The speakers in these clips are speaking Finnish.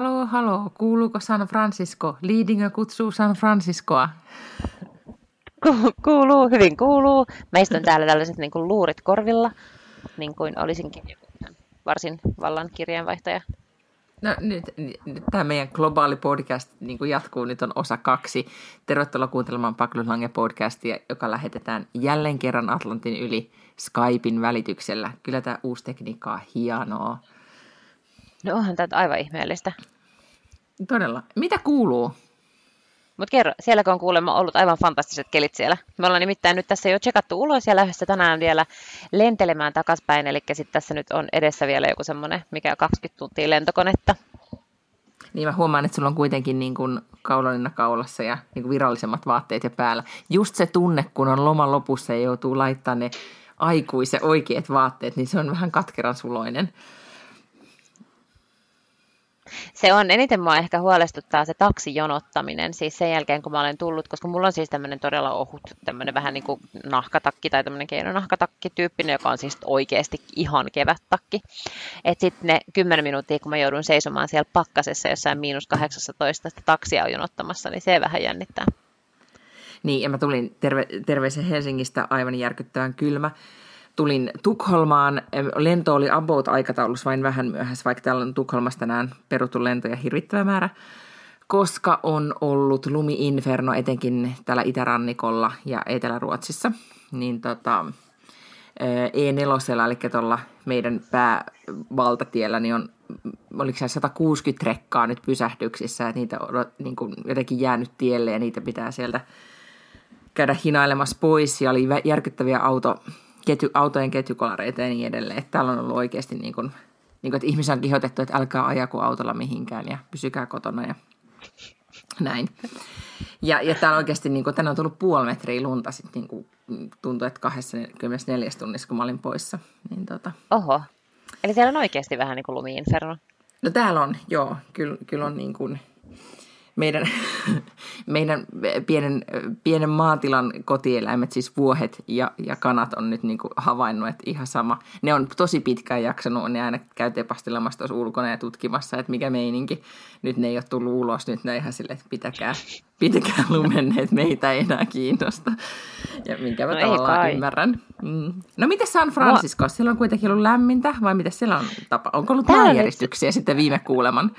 Halo, halo, kuuluuko San Francisco? Liidingö kutsuu San Franciscoa. Ku- kuuluu, hyvin kuuluu. Mä istun täällä tällaiset niin kuin luurit korvilla, niin kuin olisinkin varsin vallan kirjeenvaihtaja. No nyt, nyt tämä meidän globaali podcast niin kuin jatkuu, nyt on osa kaksi. Tervetuloa kuuntelemaan Paklulange podcastia, joka lähetetään jälleen kerran Atlantin yli Skypein välityksellä. Kyllä tämä uusi tekniikka on hienoa. No onhan tämä aivan ihmeellistä. Todella. Mitä kuuluu? Mutta kerro, sielläkö on kuulemma ollut aivan fantastiset kelit siellä. Me ollaan nimittäin nyt tässä jo tsekattu ulos ja lähdössä tänään vielä lentelemään takaspäin. Eli sitten tässä nyt on edessä vielä joku semmoinen, mikä 20 tuntia lentokonetta. Niin mä huomaan, että sulla on kuitenkin niin kuin kaulanina kaulassa ja niin kuin virallisemmat vaatteet ja päällä. Just se tunne, kun on loman lopussa ja joutuu laittamaan ne aikuisen oikeat vaatteet, niin se on vähän katkeran suloinen. Se on, eniten mua ehkä huolestuttaa se taksijonottaminen, siis sen jälkeen kun mä olen tullut, koska mulla on siis tämmöinen todella ohut, tämmöinen vähän niin kuin nahkatakki tai tämmöinen keinonahkatakki tyyppinen, joka on siis oikeasti ihan kevättakki. Että sitten ne 10 minuuttia, kun mä joudun seisomaan siellä pakkasessa jossain miinus 18 sitä taksia on jonottamassa, niin se vähän jännittää. Niin, ja mä tulin terve, terveisen Helsingistä aivan järkyttävän kylmä tulin Tukholmaan. Lento oli about aikataulussa vain vähän myöhässä, vaikka täällä on Tukholmasta tänään peruttu lentoja hirvittävä määrä, koska on ollut lumi-inferno etenkin täällä itärannikolla ja Etelä-Ruotsissa. Niin tota, E4, eli tuolla meidän päävaltatiellä, niin on, oliko se 160 rekkaa nyt pysähdyksissä, että niitä on niin kuin jotenkin jäänyt tielle ja niitä pitää sieltä käydä hinailemassa pois. Ja oli järkyttäviä auto, ketju, autojen ketjukolareita ja niin edelleen. Että täällä on ollut oikeasti niin kuin, niin kuin, että ihmisiä on kihotettu, että älkää ajako autolla mihinkään ja pysykää kotona ja näin. Ja, ja täällä oikeasti, niin kuin, tänne on tullut puoli metriä lunta sitten niin kuin, tuntui, että 24 tunnissa, kun mä olin poissa. Niin, tota. Oho. Eli siellä on oikeasti vähän niin kuin lumi-inferno. No täällä on, joo. Kyllä, kyllä on niin kuin, meidän, meidän pienen, pienen maatilan kotieläimet, siis vuohet ja, ja kanat on nyt niin kuin havainnut, että ihan sama. Ne on tosi pitkään jaksanut, ne aina käy tepastelemassa tuossa ulkona ja tutkimassa, että mikä meininki. Nyt ne ei ole tullut ulos, nyt ne ihan silleen, että pitäkää, pitäkää lumenneet, meitä ei enää kiinnosta. Ja minkä mä no tavallaan ymmärrän. Mm. No miten San Francisco? Siellä on kuitenkin ollut lämmintä, vai mitä siellä on tapa? Onko ollut maanjäristyksiä sitten viime kuuleman?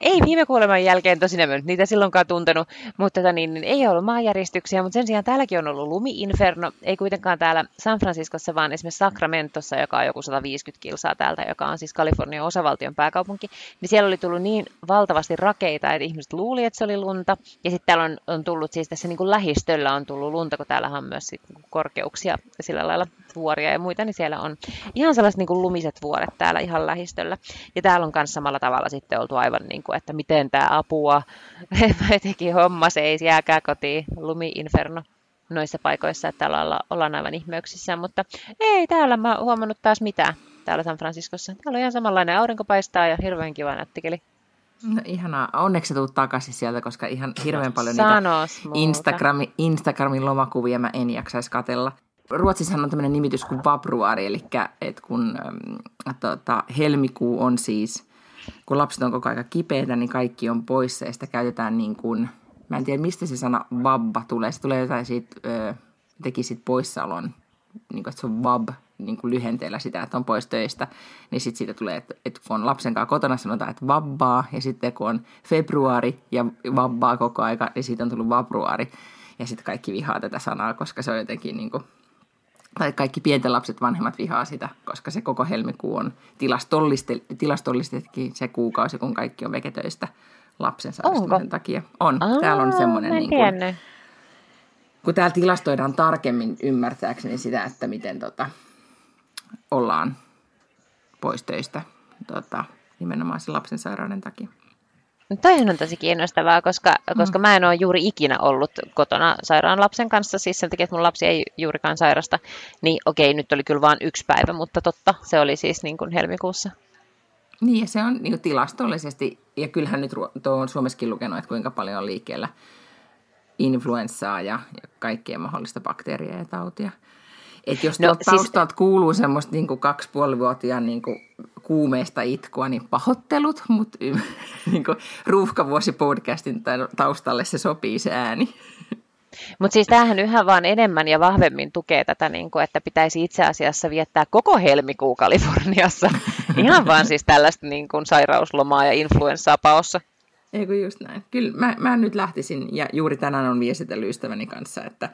Ei viime kuoleman jälkeen tosin en niitä silloinkaan tuntenut, mutta tota, niin, niin, ei ollut maanjäristyksiä, mutta sen sijaan täälläkin on ollut lumi-inferno, ei kuitenkaan täällä San Franciscossa, vaan esimerkiksi Sacramentossa, joka on joku 150 kilsaa täältä, joka on siis Kalifornian osavaltion pääkaupunki, niin siellä oli tullut niin valtavasti rakeita, että ihmiset luuli, että se oli lunta, ja sitten täällä on, on tullut siis tässä niin kuin lähistöllä on tullut lunta, kun täällä on myös sit korkeuksia sillä lailla vuoria ja muita, niin siellä on ihan sellaiset niin kuin lumiset vuoret täällä ihan lähistöllä. Ja täällä on myös samalla tavalla sitten oltu aivan niin kuin, että miten tämä apua, jotenkin homma seis, jääkää kotiin, lumi-inferno noissa paikoissa, että täällä olla, ollaan aivan ihmeyksissä, mutta ei täällä mä huomannut taas mitään täällä San Franciscossa. Täällä on ihan samanlainen aurinko paistaa ja hirveän kiva nättikeli. No ihanaa. Onneksi sä tuut takaisin sieltä, koska ihan hirveän paljon niitä Instagramin, Instagramin lomakuvia mä en jaksaisi katella. Ruotsissa on tämmöinen nimitys kuin vapruari, eli että kun äh, tota, helmikuu on siis, kun lapset on koko ajan kipeitä, niin kaikki on poissa ja sitä käytetään niin kuin, mä en tiedä mistä se sana vabba tulee, se tulee jotain siitä, ö, teki sit poissaolon, niin kuin, että se on vab, niin kuin lyhenteellä sitä, että on pois töistä, niin sitten siitä tulee, että, että kun on lapsen kanssa kotona, sanotaan, että vabbaa, ja sitten kun on februari ja vabbaa koko aika, niin siitä on tullut vapruari. Ja sitten kaikki vihaa tätä sanaa, koska se on jotenkin niin kuin, tai kaikki pienten lapset vanhemmat vihaa sitä, koska se koko helmikuu on tilastollisestikin se kuukausi, kun kaikki on veketöistä lapsen sairastumisen takia. On. Aa, täällä on semmoinen, niin kuin, kun täällä tilastoidaan tarkemmin ymmärtääkseni sitä, että miten tota, ollaan pois töistä tota, nimenomaan sen lapsen sairauden takia. Toihan on tosi kiinnostavaa, koska, mm. koska mä en ole juuri ikinä ollut kotona sairaan lapsen kanssa, siis sen takia, että mun lapsi ei juurikaan sairasta. Niin okei, nyt oli kyllä vain yksi päivä, mutta totta, se oli siis niin kuin helmikuussa. Niin, ja se on niin tilastollisesti, ja kyllähän nyt tuo on Suomessakin lukenut, että kuinka paljon on liikkeellä influenssaa ja, ja kaikkea mahdollista bakteeria ja tautia. Et jos no, siis... taustalta kuuluu semmoista niin kuin kaksipuolivuotiaan niin kuin kuumeista itkua, niin pahoittelut, mutta niin ruuhkavuosi podcastin taustalle se sopii se ääni. Mutta siis tämähän yhä vaan enemmän ja vahvemmin tukee tätä, niin kuin, että pitäisi itse asiassa viettää koko helmikuu Kaliforniassa. Ihan vaan siis tällaista niin kuin, sairauslomaa ja influenssaa paossa. Eikö just näin. Kyllä mä, mä nyt lähtisin, ja juuri tänään on viestitellyt ystäväni kanssa, että,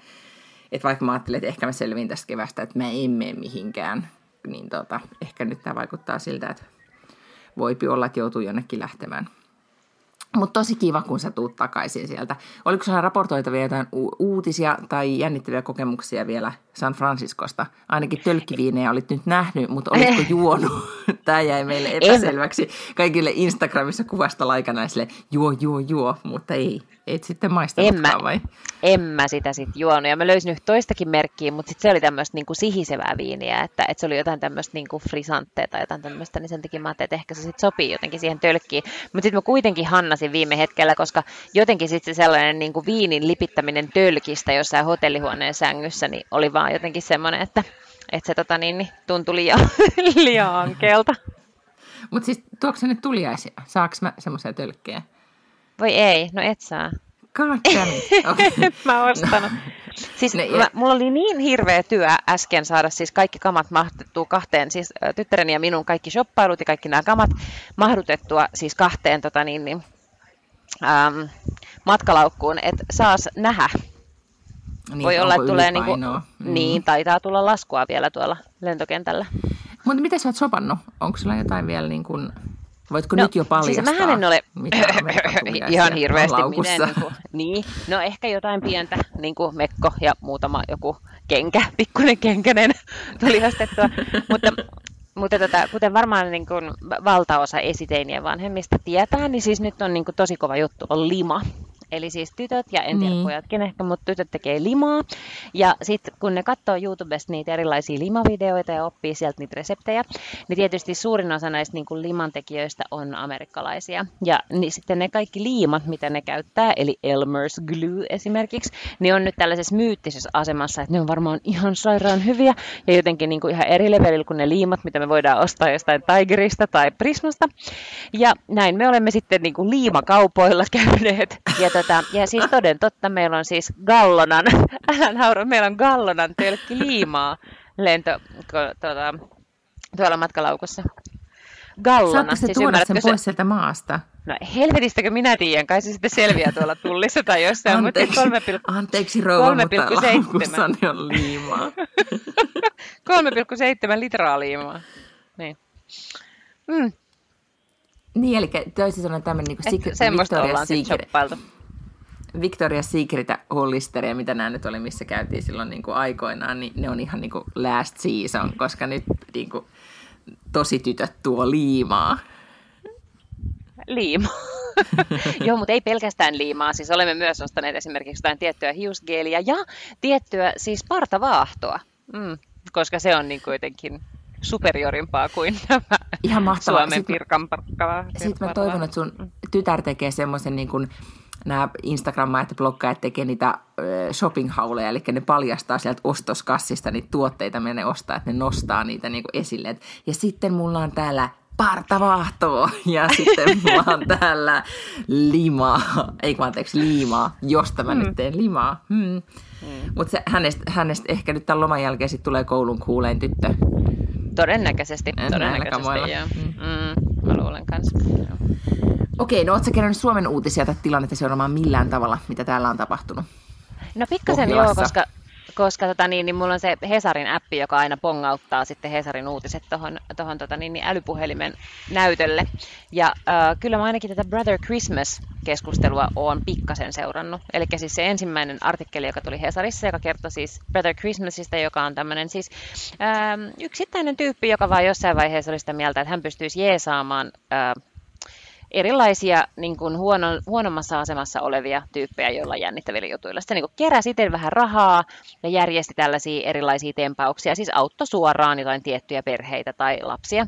että vaikka mä ajattelin, että ehkä mä selviin tästä kevästä, että mä en mene mihinkään, niin tota, ehkä nyt tämä vaikuttaa siltä, että voipi olla, että joutuu jonnekin lähtemään. Mutta tosi kiva, kun sä tuut takaisin sieltä. Oliko sulla raportoitavia jotain u- uutisia tai jännittäviä kokemuksia vielä San Franciscosta? Ainakin tölkkiviinejä olit nyt nähnyt, mutta olitko juonut? Tämä jäi meille epäselväksi. Kaikille Instagramissa kuvasta laikana sille juo, juo, juo, mutta ei. Et sitten maistanutkaan en vai? En mä sitä sitten juonut. Ja mä löysin nyt toistakin merkkiä, mutta sitten se oli tämmöistä niinku sihisevää viiniä, että, että se oli jotain tämmöistä niinku frisanttea tai jotain tämmöistä, niin sen takia mä ajattelin, että ehkä se sitten sopii jotenkin siihen tölkkiin. Mutta sitten mä kuitenkin hannasin viime hetkellä, koska jotenkin sitten se sellainen niinku viinin lipittäminen tölkistä jossain hotellihuoneen sängyssä, niin oli vaan jotenkin semmoinen, että, että se tota, niin, niin, tuntui liian, liian ankeelta. Mutta siis tuokse se nyt tuliaisia? Saaks mä semmoisia tölkkejä? Voi ei, no et saa. Okay. mä ostanut. Siis ne, mä, mulla oli niin hirveä työ äsken saada siis kaikki kamat mahtettua kahteen, siis tyttäreni ja minun kaikki shoppailut ja kaikki nämä kamat mahdutettua siis kahteen tota niin, niin, äm, matkalaukkuun, että saas nähdä. Niin, Voi olla, että tulee niinku, mm. niin, taitaa tulla laskua vielä tuolla lentokentällä. Mutta miten sä oot sopannut? Onko sulla jotain vielä niin kuin Voitko no, nyt jo paljastaa, siis en ole ihan hirveästi miten, niin, kuin, niin, no ehkä jotain pientä niin kuin mekko ja muutama joku kenkä, pikkuinen kenkänen tuli ostettua, mutta mutta tota, kuten varmaan niin kuin valtaosa esiteinien vanhemmista tietää, niin siis nyt on niin kuin tosi kova juttu, on lima. Eli siis tytöt ja en tiedä niin. pojatkin ehkä, mutta tytöt tekee limaa. Ja sitten kun ne katsoo YouTubesta niitä erilaisia limavideoita ja oppii sieltä niitä reseptejä, niin tietysti suurin osa näistä niin kuin limantekijöistä on amerikkalaisia. Ja niin sitten ne kaikki liimat, mitä ne käyttää, eli Elmer's Glue esimerkiksi, niin on nyt tällaisessa myyttisessä asemassa, että ne on varmaan ihan sairaan hyviä ja jotenkin niin kuin ihan eri levelillä kuin ne liimat, mitä me voidaan ostaa jostain Tigerista tai Prismasta. Ja näin me olemme sitten niin kuin liimakaupoilla käyneet. Ja tota, ja siis toden totta, meillä on siis Gallonan, älä naura, meillä on Gallonan tölkki liimaa lento tuota, tuolla matkalaukussa. Gallona. Saatte siis tuoda sen pois sieltä maasta? No helvetistäkö minä tiedän, kai se sitten selviää tuolla tullissa tai jossain. Anteeksi, 3, anteeksi rouva, 3, mutta on liimaa. 3,7 litraa liimaa. Niin. Mm. Niin, eli toisin sanoen tämmöinen niin Secret, Victoria's Secret. Victoria's Secret Hollisteria, mitä nämä nyt oli, missä käytiin silloin niin kuin aikoinaan, niin ne on ihan niin kuin last season, koska nyt niin kuin, tosi tytöt tuo liimaa. Liimaa. Joo, mutta ei pelkästään liimaa. Siis olemme myös ostaneet esimerkiksi jotain tiettyä hiusgeeliä ja tiettyä siis partavaahtoa, mm, koska se on niin kuitenkin superiorimpaa kuin nämä Ihan mahtavaa. Suomen pirkan Sitten mä toivon, että sun tytär tekee semmoisen niin kuin, nämä Instagram-maat ja bloggaajat tekee niitä shopping-hauleja, eli ne paljastaa sieltä ostoskassista niitä tuotteita, mitä ne ostaa, että ne nostaa niitä niin kuin esille. Ja sitten mulla on täällä partavaahtoa ja sitten mulla on täällä limaa, ei kun anteeksi, liimaa, josta mä mm. nyt teen limaa. Hmm. Mm. Mutta hänestä, hänestä ehkä nyt tämän loman jälkeen sit tulee koulun kuuleen tyttö. Todennäköisesti, en todennäköisesti joo. Mm. Mm, mä luulen kanssa. Okei, no ootko kerännyt Suomen uutisia tai tilannetta seuraamaan millään tavalla, mitä täällä on tapahtunut? No pikkasen joo, koska, koska tota, niin, niin mulla on se Hesarin appi, joka aina pongauttaa sitten Hesarin uutiset tuohon tohon, tota, niin, niin älypuhelimen näytölle. Ja äh, kyllä mä ainakin tätä Brother Christmas-keskustelua oon pikkasen seurannut. Eli siis se ensimmäinen artikkeli, joka tuli Hesarissa, joka kertoi siis Brother Christmasista, joka on tämmöinen siis äh, yksittäinen tyyppi, joka vaan jossain vaiheessa oli sitä mieltä, että hän pystyisi jeesaamaan äh, erilaisia niin kuin huono, huonommassa asemassa olevia tyyppejä, joilla jännittävillä jutuilla. Sitten niin keräsi itse vähän rahaa ja järjesti tällaisia erilaisia tempauksia, siis auttoi suoraan jotain tiettyjä perheitä tai lapsia.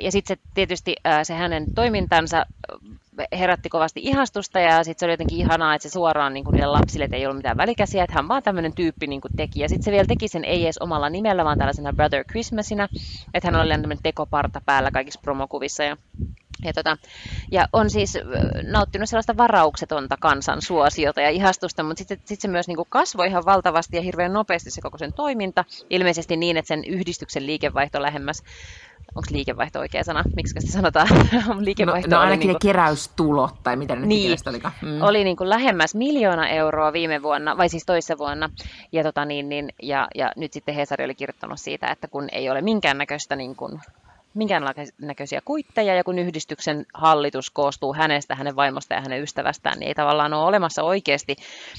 ja sitten se, tietysti se hänen toimintansa herätti kovasti ihastusta ja sitten se oli jotenkin ihanaa, että se suoraan niin kuin niille lapsille että ei ollut mitään välikäsiä, että hän vaan tämmöinen tyyppi niin kuin teki. Ja sitten se vielä teki sen ei edes omalla nimellä, vaan tällaisena Brother Christmasina, että hän oli tämmöinen tekoparta päällä kaikissa promokuvissa ja ja, tota, ja on siis nauttinut sellaista varauksetonta kansan suosiota ja ihastusta, mutta sitten sit se myös niin kasvoi ihan valtavasti ja hirveän nopeasti se koko sen toiminta. Ilmeisesti niin, että sen yhdistyksen liikevaihto lähemmäs onko liikevaihto oikea sana? Miksi sitä sanotaan? liikevaihto no, no ainakin niin kuin, ne keräystulot, tai miten ne niin, olikaan. Mm. Oli niin kuin lähemmäs miljoona euroa viime vuonna, vai siis toissa vuonna, ja, tota niin, niin, ja, ja nyt sitten Hesari oli kirjoittanut siitä, että kun ei ole minkäännäköistä niin kuin, minkäännäköisiä kuitteja, ja kun yhdistyksen hallitus koostuu hänestä, hänen vaimosta ja hänen ystävästään, niin ei tavallaan ole olemassa oikeasti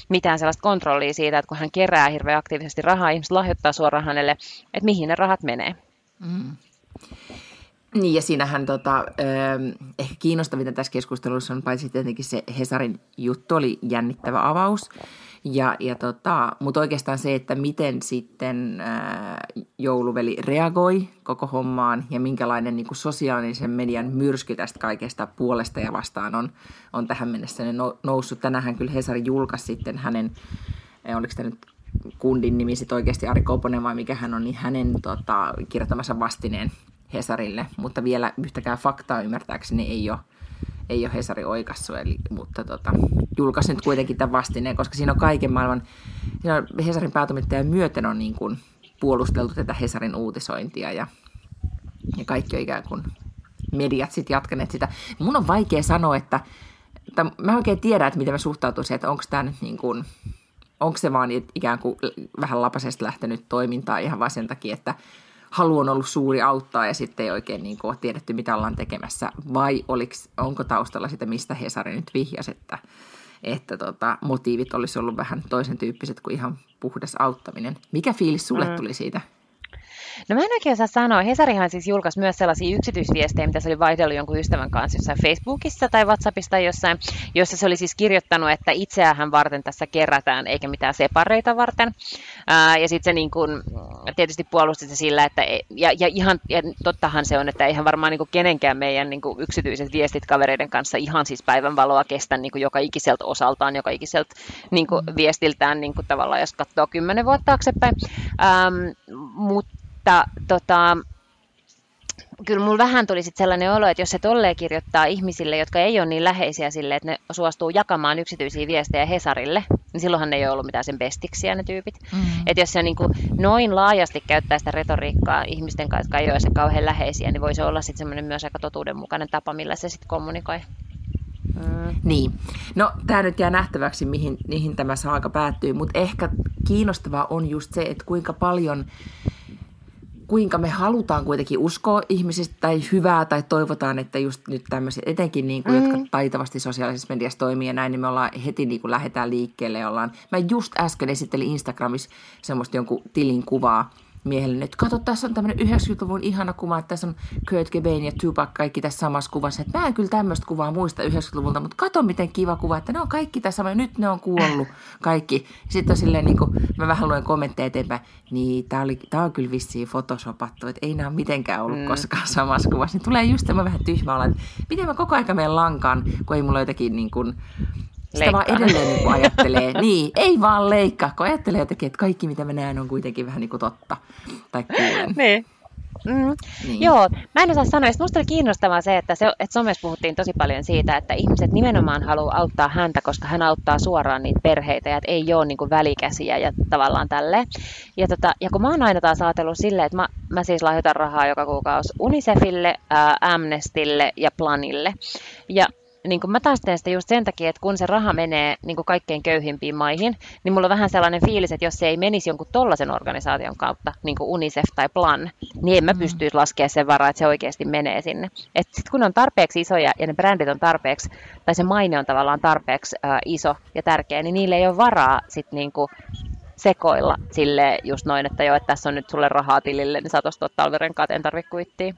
mitään sellaista kontrollia siitä, että kun hän kerää hirveän aktiivisesti rahaa, ihmiset lahjoittaa suoraan hänelle, että mihin ne rahat menee. Mm. Niin ja siinähän tota, ehkä kiinnostavinta tässä keskustelussa on paitsi tietenkin se Hesarin juttu oli jännittävä avaus, ja, ja tota, mutta oikeastaan se, että miten sitten ää, jouluveli reagoi koko hommaan ja minkälainen niin kuin sosiaalisen median myrsky tästä kaikesta puolesta ja vastaan on, on tähän mennessä noussut. Tänähän kyllä Hesari julkaisi sitten hänen, oliko tämä nyt kundin nimi sitten oikeasti Ari Koponen vai mikä hän on, niin hänen tota, kirjoittamassa vastineen Hesarille, mutta vielä yhtäkään faktaa ymmärtääkseni ei ole, ei ole Hesari oikassu, eli, mutta tota, julkaisin nyt kuitenkin tämän vastineen, koska siinä on kaiken maailman, siinä on Hesarin päätoimittajan myöten on niin kuin puolusteltu tätä Hesarin uutisointia ja, ja kaikki on ikään kuin mediat sitten jatkaneet sitä. Mun on vaikea sanoa, että, että mä oikein tiedän, että miten mä suhtautuisin, että onko tämä nyt niin kuin, onko se vaan ikään kuin vähän lapasesta lähtenyt toimintaa ihan vaan sen takia, että halu on ollut suuri auttaa ja sitten ei oikein niin kuin ole tiedetty, mitä ollaan tekemässä, vai oliks, onko taustalla sitä, mistä Hesari nyt vihjasi, että, että tota, motiivit olisi ollut vähän toisen tyyppiset kuin ihan puhdas auttaminen. Mikä fiilis sulle mm. tuli siitä? No mä en oikein osaa sanoa. Hesarihan siis julkaisi myös sellaisia yksityisviestejä, mitä se oli vaihdellut jonkun ystävän kanssa jossain Facebookissa tai WhatsAppista tai jossain, jossa se oli siis kirjoittanut, että itseään varten tässä kerätään, eikä mitään separeita varten. Ää, ja sitten se niin kun, tietysti puolusti se sillä, että e, ja, ja ihan ja tottahan se on, että eihän varmaan niin kenenkään meidän niin yksityiset viestit kavereiden kanssa ihan siis päivänvaloa kestä niin joka ikiseltä osaltaan, joka ikiseltä niin viestiltään niin tavallaan, jos katsoo kymmenen vuotta taaksepäin. Ähm, mutta mutta tota, kyllä mulla vähän tuli sit sellainen olo, että jos se tolleen kirjoittaa ihmisille, jotka ei ole niin läheisiä sille, että ne suostuu jakamaan yksityisiä viestejä Hesarille, niin silloinhan ne ei ole ollut mitään sen bestiksiä ne tyypit. Mm. Että jos se niin kuin noin laajasti käyttää sitä retoriikkaa ihmisten kanssa, jotka ei ole se kauhean läheisiä, niin voisi olla sitten semmoinen myös aika totuudenmukainen tapa, millä se sitten kommunikoi. Mm. Niin. No, tämä nyt jää nähtäväksi, mihin, mihin tämä saaga päättyy, mutta ehkä kiinnostavaa on just se, että kuinka paljon kuinka me halutaan kuitenkin uskoa ihmisistä tai hyvää tai toivotaan, että just nyt tämmöiset, etenkin niin kuin, mm. jotka taitavasti sosiaalisessa mediassa toimii ja näin, niin me ollaan heti niin kuin lähdetään liikkeelle. Ja ollaan. Mä just äsken esittelin Instagramissa semmoista jonkun tilin kuvaa, miehelle, että kato, tässä on tämmöinen 90-luvun ihana kuva, että tässä on Kurt Cobain ja Tupac kaikki tässä samassa kuvassa. Että mä en kyllä tämmöistä kuvaa muista 90-luvulta, mutta kato miten kiva kuva, että ne on kaikki tässä ja nyt ne on kuollut kaikki. Sitten on silleen, niin kuin, mä vähän luen kommentteja eteenpäin, niin tää, oli, tää on kyllä vissiin photoshopattu, että ei nämä ole mitenkään ollut mm. koskaan samassa kuvassa. Niin tulee just tämä vähän tyhmä olla, että miten mä koko ajan menen lankaan, kun ei mulla jotenkin niin kuin, sitä vaan edelleen niin ajattelee. niin, ei vaan leikkaa, kun ajattelee jotenkin, että kaikki mitä mä näen on kuitenkin vähän niin kuin totta. Tai kuulen. niin. Mm. Niin. Joo, mä en osaa sanoa. Musta oli kiinnostavaa se, että, se, että somessa puhuttiin tosi paljon siitä, että ihmiset nimenomaan haluaa auttaa häntä, koska hän auttaa suoraan niitä perheitä ja että ei ole niin kuin välikäsiä ja tavallaan tälleen. Ja, tota, ja kun mä oon aina taas ajatellut silleen, että mä, mä siis lahjoitan rahaa joka kuukausi Unicefille, ää, Amnestille ja Planille. Ja niin kuin mä taas teen sitä just sen takia, että kun se raha menee niin kuin kaikkein köyhimpiin maihin, niin mulla on vähän sellainen fiilis, että jos se ei menisi jonkun tollaisen organisaation kautta, niin kuin UNICEF tai Plan, niin en mä mm. pystyisi laskemaan sen varaa, että se oikeasti menee sinne. Et sit kun on tarpeeksi isoja ja ne brändit on tarpeeksi, tai se maine on tavallaan tarpeeksi äh, iso ja tärkeä, niin niille ei ole varaa sit niin kuin sekoilla sille just noin, että joo, että tässä on nyt sulle rahaa tilille, niin saat ostaa talvirenkaat, en tarvitse kuittia.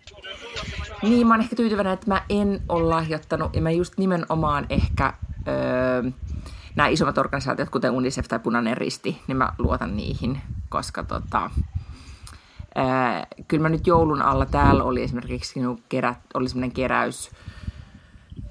Niin, mä oon ehkä tyytyväinen, että mä en ole lahjoittanut, ja mä just nimenomaan ehkä... Öö, nämä isommat organisaatiot, kuten UNICEF tai Punainen Risti, niin mä luotan niihin, koska tota, ää, kyllä mä nyt joulun alla täällä oli esimerkiksi kerät, oli semmoinen keräys,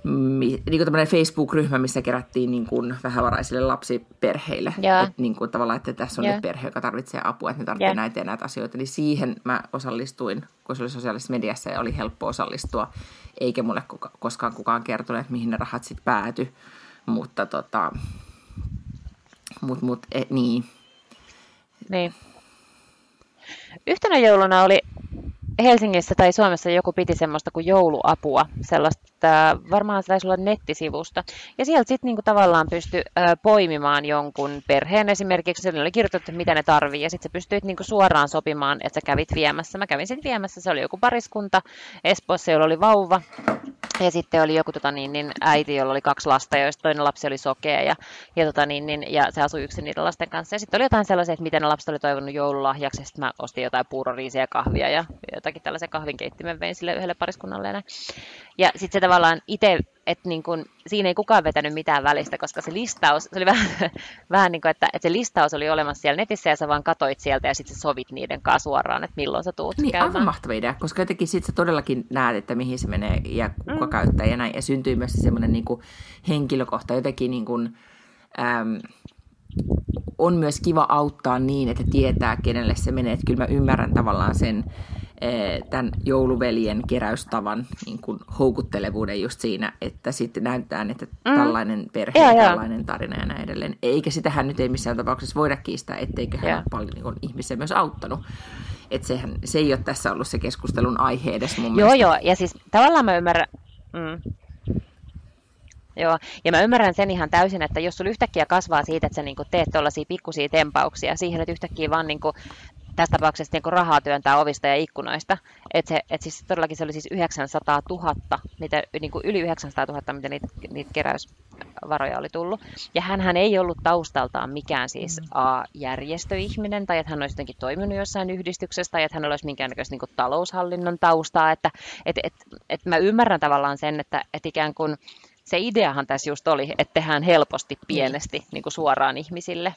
niin kuin Facebook-ryhmä, missä kerättiin niin kuin vähävaraisille lapsiperheille. Että niin kuin tavallaan, että tässä on yeah. nyt perhe, joka tarvitsee apua, että ne tarvitsee yeah. näitä ja näitä asioita. Niin siihen mä osallistuin, kun se oli sosiaalisessa mediassa ja oli helppo osallistua. Eikä mulle kuka, koskaan kukaan kertonut, että mihin ne rahat sitten pääty. Mutta tota, mut, mut, e, niin. Niin. Yhtenä jouluna oli Helsingissä tai Suomessa joku piti semmoista kuin jouluapua, sellaista, varmaan se taisi olla nettisivusta. Ja sieltä sitten niinku tavallaan pystyi poimimaan jonkun perheen esimerkiksi, siellä oli kirjoitettu, mitä ne tarvii, ja sitten sä pystyit niinku suoraan sopimaan, että sä kävit viemässä. Mä kävin sitten viemässä, se oli joku pariskunta Espoossa, jolla oli vauva, ja sitten oli joku tota, niin, niin, äiti, jolla oli kaksi lasta, joista toinen lapsi oli sokea ja, ja, tota, niin, niin, ja se asui yksin niiden lasten kanssa. Ja sitten oli jotain sellaisia, että miten ne lapset oli toivonut joululahjaksi. Sitten mä ostin jotain puuroriisiä ja kahvia ja jotakin tällaisen kahvinkeittimen vein sille yhdelle pariskunnalle. Ja, ja sitten se tavallaan itse, että niin kun, siinä ei kukaan vetänyt mitään välistä, koska se listaus, se oli vähän, vähän niin kuin, että, että se listaus oli olemassa siellä netissä ja sä vaan katoit sieltä ja sitten sovit niiden kanssa suoraan, että milloin sä tuut niin, käymään. aivan mahtava idea, koska jotenkin sitten sä todellakin näet, että mihin se menee ja kuka mm. käyttää ja näin. Ja syntyy myös semmoinen niin henkilökohta, jotenkin niin kuin, äm, on myös kiva auttaa niin, että tietää, kenelle se menee. Että kyllä mä ymmärrän tavallaan sen, tämän jouluveljen keräystavan niin kuin houkuttelevuuden just siinä, että sitten näytetään, että mm. tällainen perhe ja, ja tällainen tarina ja näin edelleen. Eikä sitähän nyt ei missään tapauksessa voida kiistää, etteikö hän ole paljon niin kuin, ihmisiä myös auttanut. Että sehän, se ei ole tässä ollut se keskustelun aihe edes mun Joo, mielestä. joo, ja siis tavallaan mä ymmärrän, mm. Joo, ja mä ymmärrän sen ihan täysin, että jos sulla yhtäkkiä kasvaa siitä, että sä niinku teet tuollaisia pikkusia tempauksia siihen, että yhtäkkiä vaan niinku tässä tapauksessa niin rahaa työntää ovista ja ikkunoista. Et se, et siis todellakin se oli siis 900 000, niitä, niin kuin yli 900 000, mitä niitä, niitä keräysvaroja oli tullut. Ja hän ei ollut taustaltaan mikään siis mm. A-järjestöihminen, tai että hän olisi jotenkin toiminut jossain yhdistyksessä, tai että hän olisi minkäännäköistä niin taloushallinnon taustaa. Että et, et, et mä ymmärrän tavallaan sen, että et ikään kuin se ideahan tässä just oli, että tehdään helposti niin. pienesti niin kuin suoraan ihmisille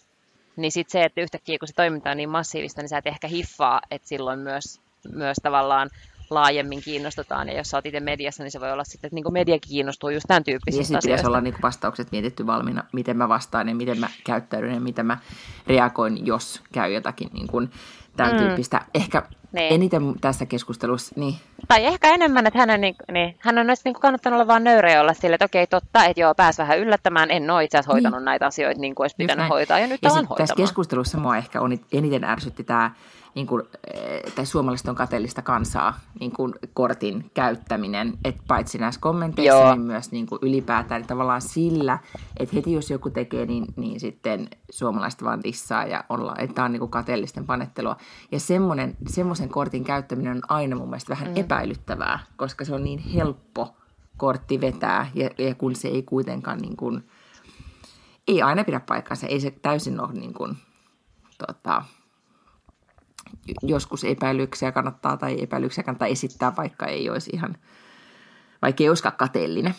niin sitten se, että yhtäkkiä kun se toiminta on niin massiivista, niin sä et ehkä hiffaa, että silloin myös, myös tavallaan laajemmin kiinnostutaan. Ja jos sä oot itse mediassa, niin se voi olla sitten, että niin media kiinnostuu just tämän tyyppisistä niin, pitäisi olla niin vastaukset mietitty valmiina, miten mä vastaan ja miten mä käyttäydyn ja miten mä reagoin, jos käy jotakin niin kuin tämän mm. tyyppistä. Ehkä niin. eniten tässä keskustelussa. Niin. Tai ehkä enemmän, että hänen, niin, niin, hän on myös niin kannattanut olla vaan nöyrä olla sille, että okei, totta, että joo, pääs vähän yllättämään. En ole itse asiassa hoitanut niin. näitä asioita niin kuin olisi pitänyt hoitaa, ja nyt ja hoitamaan. Tässä keskustelussa mua ehkä on, eniten ärsytti tämä niin kuin, eh, tai suomalaiset on kateellista kansaa niin kuin kortin käyttäminen, että paitsi näissä kommenteissa, Joo. niin myös niin kuin ylipäätään niin tavallaan sillä, että heti jos joku tekee, niin, niin sitten suomalaiset vaan dissaa ja ollaan, että tämä on niin kuin kateellisten panettelua. Ja semmoinen, semmoisen kortin käyttäminen on aina mun mielestä vähän mm. epäilyttävää, koska se on niin helppo kortti vetää ja, ja kun se ei kuitenkaan niin kuin, ei aina pidä paikkaansa, ei se täysin ole niin kuin, tota, joskus epäilyksiä kannattaa tai epäilyksiä kannattaa esittää, vaikka ei olisi ihan, vaikka ei olisikaan kateellinen.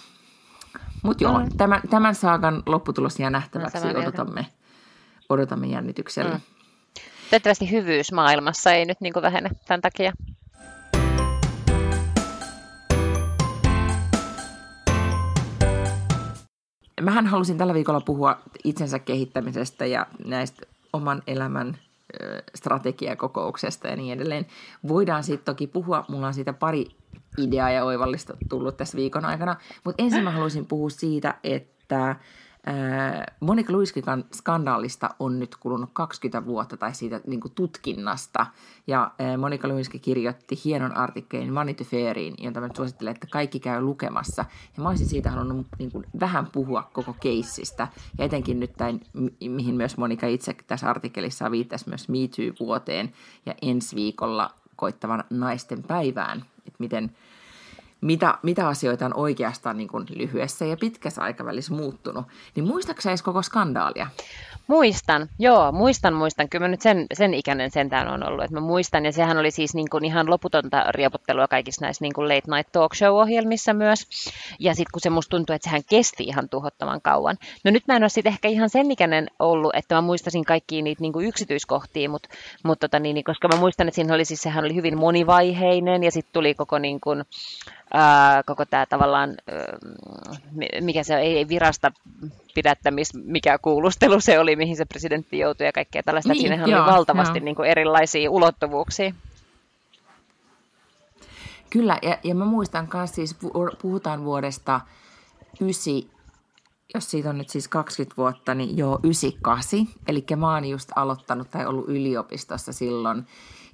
Mutta joo, mm. tämän, tämän saakan lopputulos jää nähtäväksi. Odotamme, odotamme jännityksellä. Mm. Toivottavasti hyvyys maailmassa ei nyt niin vähene tämän takia. Mähän halusin tällä viikolla puhua itsensä kehittämisestä ja näistä oman elämän strategiakokouksesta ja niin edelleen. Voidaan siitä toki puhua, mulla on siitä pari ideaa ja oivallista tullut tässä viikon aikana, mutta ensin mä haluaisin puhua siitä, että Monika Luiskikan skandaalista on nyt kulunut 20 vuotta tai siitä niin kuin tutkinnasta. Ja Monika Luiski kirjoitti hienon artikkelin Vanity Fairiin, jota mä suosittelen, että kaikki käy lukemassa. Ja mä olisin siitä halunnut niin kuin, vähän puhua koko keissistä. Ja etenkin nyt tämän, mihin myös Monika itse tässä artikkelissa viittasi myös Me vuoteen ja ensi viikolla koittavan naisten päivään. Että miten mitä, mitä asioita on oikeastaan niin kuin lyhyessä ja pitkässä aikavälissä muuttunut. Niin muistaaksä edes koko skandaalia? Muistan, joo, muistan, muistan. Kyllä mä nyt sen, sen ikäinen sentään on ollut, että mä muistan. Ja sehän oli siis niin kuin ihan loputonta riepottelua kaikissa näissä niin kuin late night talk show-ohjelmissa myös. Ja sitten kun se musta tuntui, että sehän kesti ihan tuhottoman kauan. No nyt mä en ole sitten ehkä ihan sen ikäinen ollut, että mä muistasin kaikkia niitä niin kuin yksityiskohtia, mutta, mutta tota, niin, koska mä muistan, että siinä oli siis, sehän oli hyvin monivaiheinen ja sitten tuli koko niin kuin, ää, koko tämä tavallaan, mikä se ei virasta pidättämis, mikä kuulustelu se oli, mihin se presidentti joutui ja kaikkea tällaista. Niin, Siinähän joo, oli valtavasti niin kuin erilaisia ulottuvuuksia. Kyllä, ja, ja mä muistan myös siis, puhutaan vuodesta 9, jos siitä on nyt siis 20 vuotta, niin joo, 98. Eli mä oon just aloittanut tai ollut yliopistossa silloin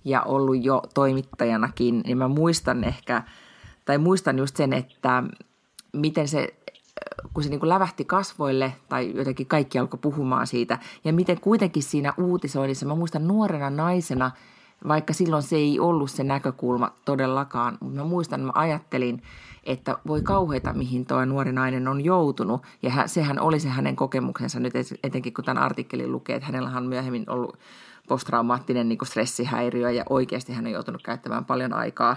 ja ollut jo toimittajanakin, niin mä muistan ehkä – tai muistan just sen, että miten se, kun se niin kuin lävähti kasvoille tai jotenkin kaikki alkoi puhumaan siitä ja miten kuitenkin siinä uutisoinnissa, mä muistan nuorena naisena, vaikka silloin se ei ollut se näkökulma todellakaan, mutta mä muistan, mä ajattelin, että voi kauheita, mihin tuo nuori nainen on joutunut. Ja hän, sehän oli se hänen kokemuksensa nyt, etenkin kun tämän artikkelin lukee, että hänellä on myöhemmin ollut posttraumaattinen niin stressihäiriö ja oikeasti hän on joutunut käyttämään paljon aikaa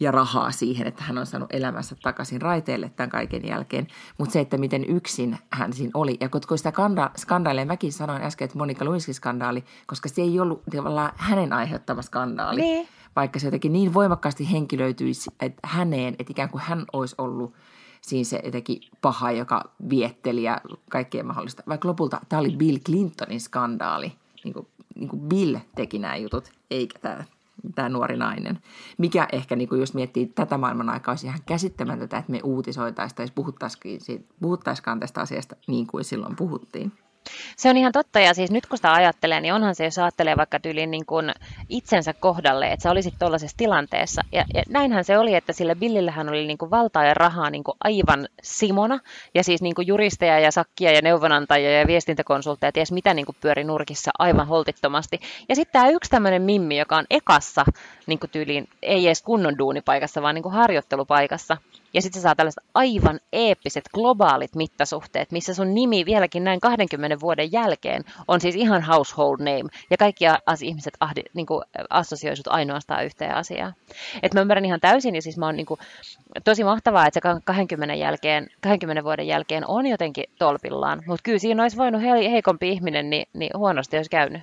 ja rahaa siihen, että hän on saanut elämänsä takaisin raiteille tämän kaiken jälkeen. Mutta se, että miten yksin hän siinä oli. Ja kun sitä skanda- skandaalia, mäkin sanoin äsken, että Monika Luinskin skandaali, koska se ei ollut tavallaan hänen aiheuttama skandaali. Niin. Vaikka se jotenkin niin voimakkaasti henkilöityisi että häneen, että ikään kuin hän olisi ollut siinä se jotenkin paha, joka vietteli ja kaikkea mahdollista. Vaikka lopulta tämä oli Bill Clintonin skandaali. Niin kuin, niin kuin Bill teki nämä jutut, eikä tämä tämä nuori nainen. Mikä ehkä, niin jos miettii tätä maailman aikaa, olisi ihan käsittämätöntä, että me uutisoitaisiin tai puhuttaisikaan tästä asiasta niin kuin silloin puhuttiin. Se on ihan totta, ja siis nyt kun sitä ajattelee, niin onhan se, jos ajattelee vaikka tyyliin niin kuin itsensä kohdalle, että sä olisit tuollaisessa tilanteessa. Ja, ja näinhän se oli, että sille Billillähän oli niin kuin valtaa ja rahaa niin kuin aivan simona, ja siis niin kuin juristeja ja sakkia ja neuvonantajia ja viestintäkonsultteja, ties mitä niin kuin pyöri nurkissa aivan holtittomasti. Ja sitten tämä yksi tämmöinen mimmi, joka on ekassa niin kuin tyyliin, ei edes kunnon duunipaikassa, vaan niin kuin harjoittelupaikassa, ja sitten se saa tällaiset aivan eeppiset globaalit mittasuhteet, missä sun nimi vieläkin näin 20 vuoden jälkeen on siis ihan household name. Ja kaikki as- ihmiset ahdi, niin kuin, assosioisut ainoastaan yhteen asiaan. Et mä ymmärrän ihan täysin ja siis mä oon niin kuin, tosi mahtavaa, että se 20, jälkeen, 20 vuoden jälkeen on jotenkin tolpillaan. Mutta kyllä siinä olisi voinut he- heikompi ihminen, niin, niin huonosti olisi käynyt.